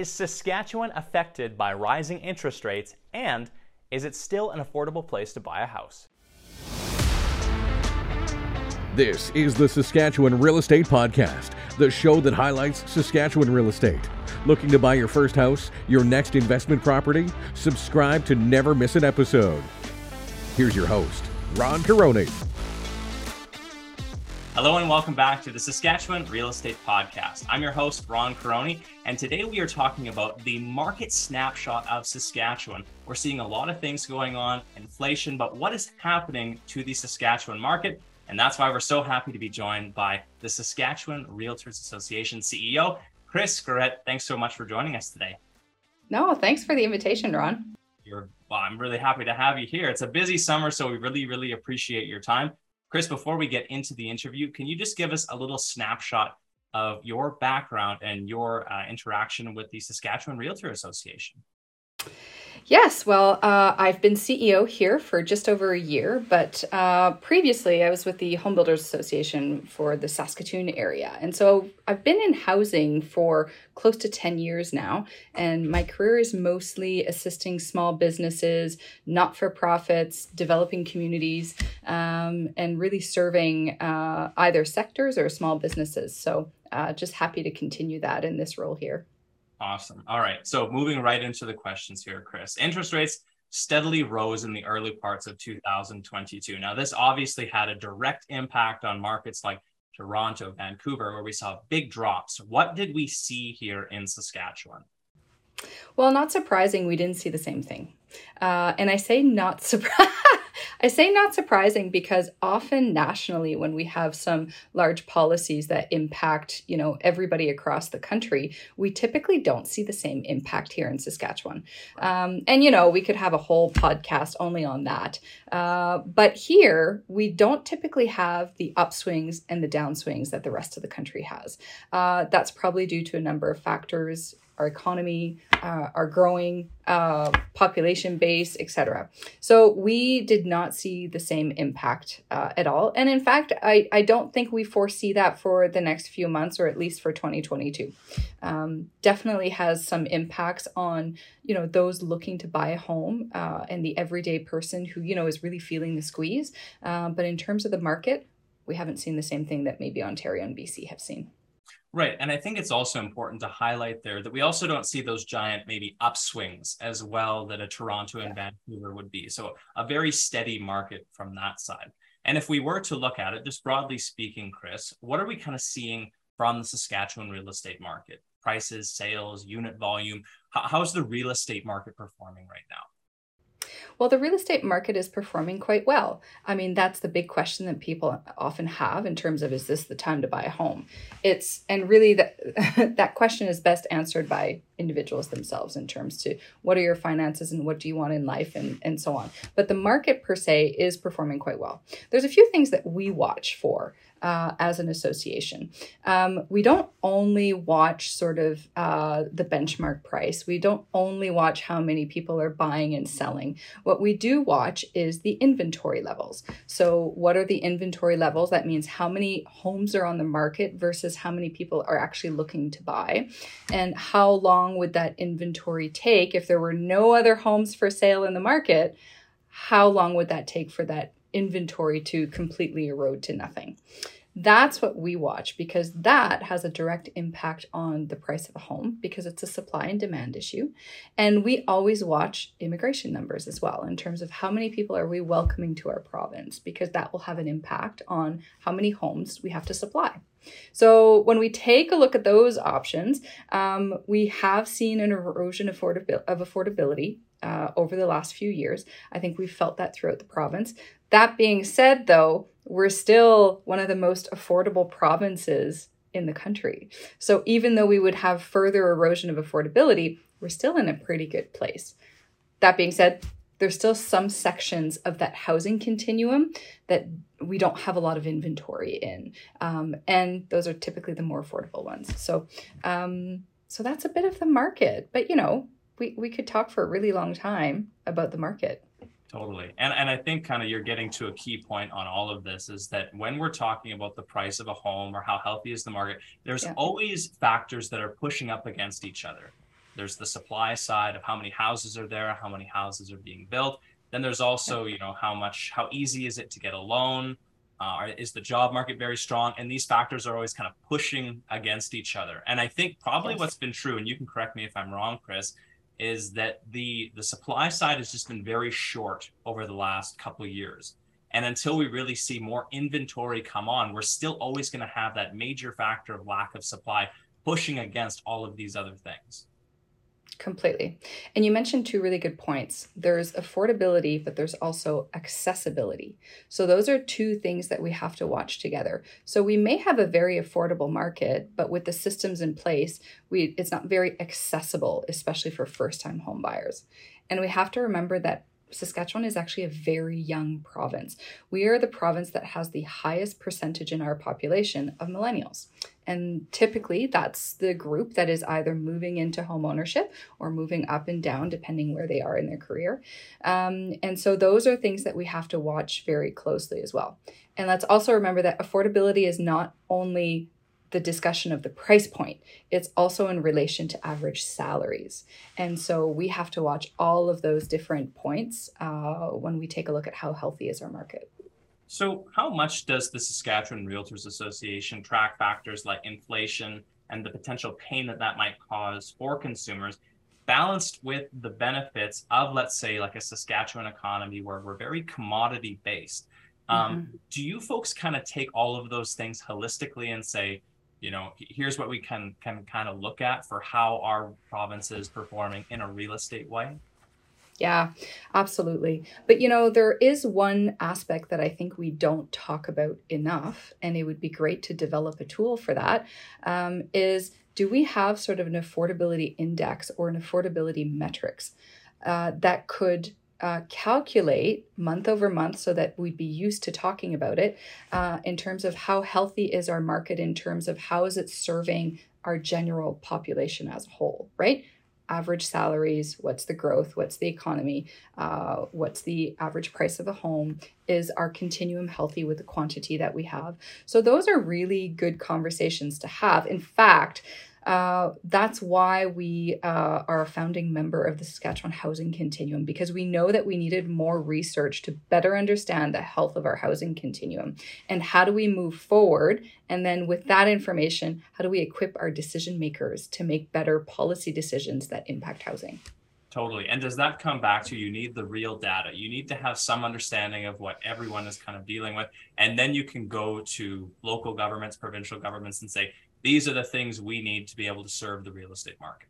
Is Saskatchewan affected by rising interest rates and is it still an affordable place to buy a house? This is the Saskatchewan Real Estate Podcast, the show that highlights Saskatchewan real estate. Looking to buy your first house, your next investment property? Subscribe to never miss an episode. Here's your host, Ron Caroni. Hello and welcome back to the Saskatchewan Real Estate Podcast. I'm your host, Ron Caroni, and today we are talking about the market snapshot of Saskatchewan. We're seeing a lot of things going on, inflation, but what is happening to the Saskatchewan market? And that's why we're so happy to be joined by the Saskatchewan Realtors Association CEO, Chris Guérette. Thanks so much for joining us today. No, thanks for the invitation, Ron. You're, well, I'm really happy to have you here. It's a busy summer, so we really, really appreciate your time. Chris, before we get into the interview, can you just give us a little snapshot of your background and your uh, interaction with the Saskatchewan Realtor Association? Yes, well, uh, I've been CEO here for just over a year, but uh, previously I was with the Home Builders Association for the Saskatoon area. And so I've been in housing for close to 10 years now, and my career is mostly assisting small businesses, not for profits, developing communities, um, and really serving uh, either sectors or small businesses. So uh, just happy to continue that in this role here. Awesome. All right. So moving right into the questions here, Chris. Interest rates steadily rose in the early parts of 2022. Now, this obviously had a direct impact on markets like Toronto, Vancouver, where we saw big drops. What did we see here in Saskatchewan? Well, not surprising, we didn't see the same thing. Uh, and I say not surprised. I say not surprising because often nationally, when we have some large policies that impact, you know, everybody across the country, we typically don't see the same impact here in Saskatchewan. Um, and you know, we could have a whole podcast only on that. Uh, but here, we don't typically have the upswings and the downswings that the rest of the country has. Uh, that's probably due to a number of factors our economy, uh, our growing uh, population base, etc. So we did not see the same impact uh, at all. And in fact, I, I don't think we foresee that for the next few months or at least for 2022. Um, definitely has some impacts on, you know, those looking to buy a home uh, and the everyday person who, you know, is really feeling the squeeze. Uh, but in terms of the market, we haven't seen the same thing that maybe Ontario and BC have seen. Right. And I think it's also important to highlight there that we also don't see those giant maybe upswings as well that a Toronto and Vancouver would be. So a very steady market from that side. And if we were to look at it, just broadly speaking, Chris, what are we kind of seeing from the Saskatchewan real estate market? Prices, sales, unit volume. How's the real estate market performing right now? Well, the real estate market is performing quite well. I mean, that's the big question that people often have in terms of is this the time to buy a home? It's and really that that question is best answered by individuals themselves in terms to what are your finances and what do you want in life and, and so on. But the market per se is performing quite well. There's a few things that we watch for uh, as an association. Um, we don't only watch sort of uh, the benchmark price, we don't only watch how many people are buying and selling. What we do watch is the inventory levels. So, what are the inventory levels? That means how many homes are on the market versus how many people are actually looking to buy, and how long would that inventory take if there were no other homes for sale in the market? How long would that take for that inventory to completely erode to nothing. That's what we watch because that has a direct impact on the price of a home because it's a supply and demand issue. And we always watch immigration numbers as well in terms of how many people are we welcoming to our province because that will have an impact on how many homes we have to supply. So when we take a look at those options, um, we have seen an erosion of, affordabil- of affordability uh, over the last few years. I think we've felt that throughout the province. That being said, though, we're still one of the most affordable provinces in the country. So even though we would have further erosion of affordability, we're still in a pretty good place. That being said, there's still some sections of that housing continuum that we don't have a lot of inventory in, um, and those are typically the more affordable ones. So, um, so that's a bit of the market. But you know, we we could talk for a really long time about the market. Totally. And and I think kind of you're getting to a key point on all of this is that when we're talking about the price of a home or how healthy is the market, there's yeah. always factors that are pushing up against each other. There's the supply side of how many houses are there, how many houses are being built. Then there's also, you know, how much, how easy is it to get a loan? Uh, is the job market very strong? And these factors are always kind of pushing against each other. And I think probably yes. what's been true, and you can correct me if I'm wrong, Chris, is that the the supply side has just been very short over the last couple of years. And until we really see more inventory come on, we're still always going to have that major factor of lack of supply pushing against all of these other things. Completely. And you mentioned two really good points. There's affordability, but there's also accessibility. So those are two things that we have to watch together. So we may have a very affordable market, but with the systems in place, we it's not very accessible, especially for first-time home buyers. And we have to remember that Saskatchewan is actually a very young province. We are the province that has the highest percentage in our population of millennials. And typically, that's the group that is either moving into home ownership or moving up and down, depending where they are in their career. Um, and so, those are things that we have to watch very closely as well. And let's also remember that affordability is not only the discussion of the price point, it's also in relation to average salaries. And so we have to watch all of those different points uh, when we take a look at how healthy is our market. So, how much does the Saskatchewan Realtors Association track factors like inflation and the potential pain that that might cause for consumers, balanced with the benefits of, let's say, like a Saskatchewan economy where we're very commodity based? Um, mm-hmm. Do you folks kind of take all of those things holistically and say, you know here's what we can can kind of look at for how our province is performing in a real estate way yeah absolutely but you know there is one aspect that i think we don't talk about enough and it would be great to develop a tool for that. Um, is do we have sort of an affordability index or an affordability metrics uh, that could uh, calculate month over month so that we'd be used to talking about it uh, in terms of how healthy is our market in terms of how is it serving our general population as a whole right? Average salaries what's the growth what's the economy uh, what's the average price of a home is our continuum healthy with the quantity that we have? So those are really good conversations to have. In fact uh, that's why we uh, are a founding member of the Saskatchewan Housing Continuum because we know that we needed more research to better understand the health of our housing continuum and how do we move forward. And then, with that information, how do we equip our decision makers to make better policy decisions that impact housing? Totally. And does that come back to you need the real data? You need to have some understanding of what everyone is kind of dealing with. And then you can go to local governments, provincial governments, and say, these are the things we need to be able to serve the real estate market.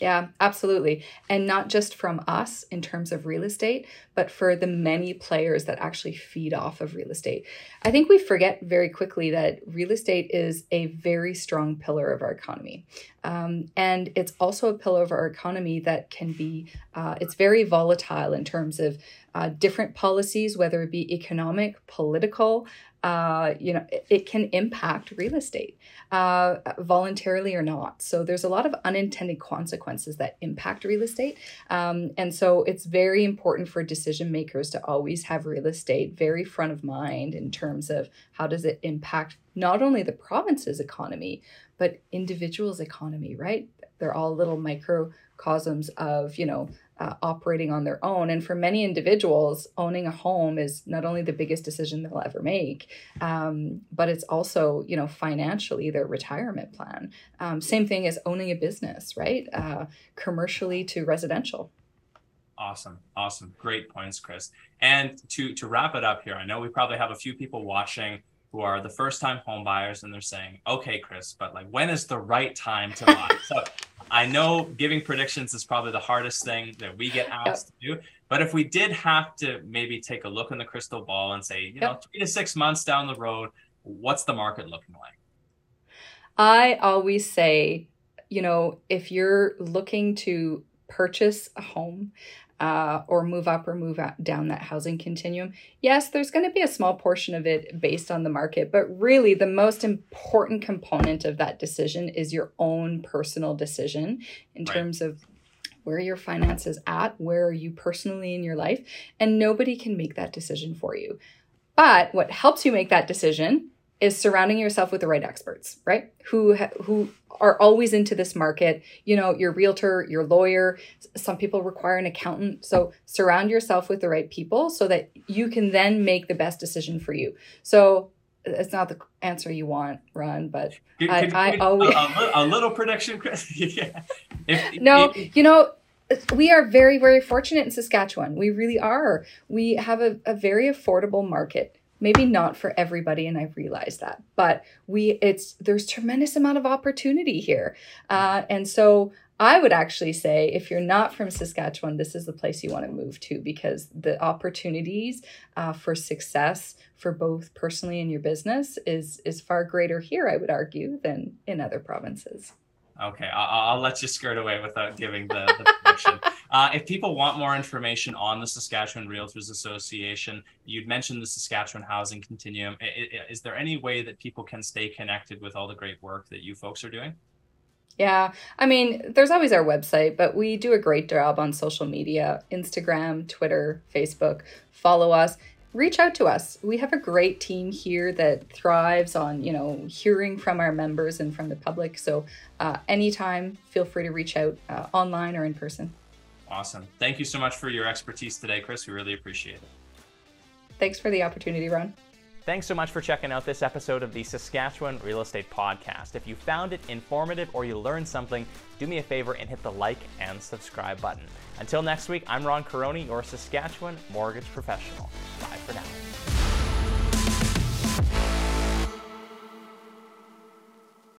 Yeah, absolutely. And not just from us in terms of real estate, but for the many players that actually feed off of real estate. I think we forget very quickly that real estate is a very strong pillar of our economy. Um, and it's also a pillar of our economy that can be, uh, it's very volatile in terms of uh, different policies, whether it be economic, political, uh, you know, it, it, can impact real estate uh, voluntarily or not. So there's a lot of unintended consequences that impact real estate. Um, and so it's very important for decision makers to always have real estate very front of mind in terms of how does it impact not only the province's economy, but individuals' economy, right? They're all little microcosms of, you know, uh, operating on their own. And for many individuals, owning a home is not only the biggest decision they'll ever make, um, but it's also, you know, financially their retirement plan. Um, same thing as owning a business, right? Uh, commercially to residential. Awesome, awesome, great points, Chris. And to to wrap it up here, I know we probably have a few people watching who are the first time home buyers and they're saying, okay, Chris, but like when is the right time to buy? so I know giving predictions is probably the hardest thing that we get asked yep. to do. But if we did have to maybe take a look in the crystal ball and say, you yep. know, three to six months down the road, what's the market looking like? I always say, you know, if you're looking to purchase a home, uh, or move up or move out, down that housing continuum. Yes, there's going to be a small portion of it based on the market, but really the most important component of that decision is your own personal decision in right. terms of where your finances at, where are you personally in your life, and nobody can make that decision for you. But what helps you make that decision is surrounding yourself with the right experts, right? Who who are always into this market. You know, your realtor, your lawyer. Some people require an accountant. So surround yourself with the right people so that you can then make the best decision for you. So uh, it's not the answer you want, Ron, but could, I, could, I always a, a, little prediction, Chris. yeah. If, no, if, you know, we are very, very fortunate in Saskatchewan. We really are. We have a, a very affordable market maybe not for everybody and i realize that but we it's there's tremendous amount of opportunity here uh, and so i would actually say if you're not from saskatchewan this is the place you want to move to because the opportunities uh, for success for both personally and your business is is far greater here i would argue than in other provinces Okay, I'll, I'll, let you skirt away without giving the, the. Uh, if people want more information on the Saskatchewan Realtors Association, you'd mentioned the Saskatchewan Housing Continuum. Is, there any way that people can stay connected with all the great work that you folks are doing? Yeah, I mean, there's always our website, but we do a great job on social media Instagram, Twitter, Facebook. Follow us reach out to us. We have a great team here that thrives on, you know, hearing from our members and from the public. So uh, anytime, feel free to reach out uh, online or in person. Awesome. Thank you so much for your expertise today, Chris. We really appreciate it. Thanks for the opportunity, Ron. Thanks so much for checking out this episode of the Saskatchewan Real Estate Podcast. If you found it informative or you learned something, do me a favor and hit the like and subscribe button. Until next week, I'm Ron Caroni, your Saskatchewan mortgage professional. Bye for now.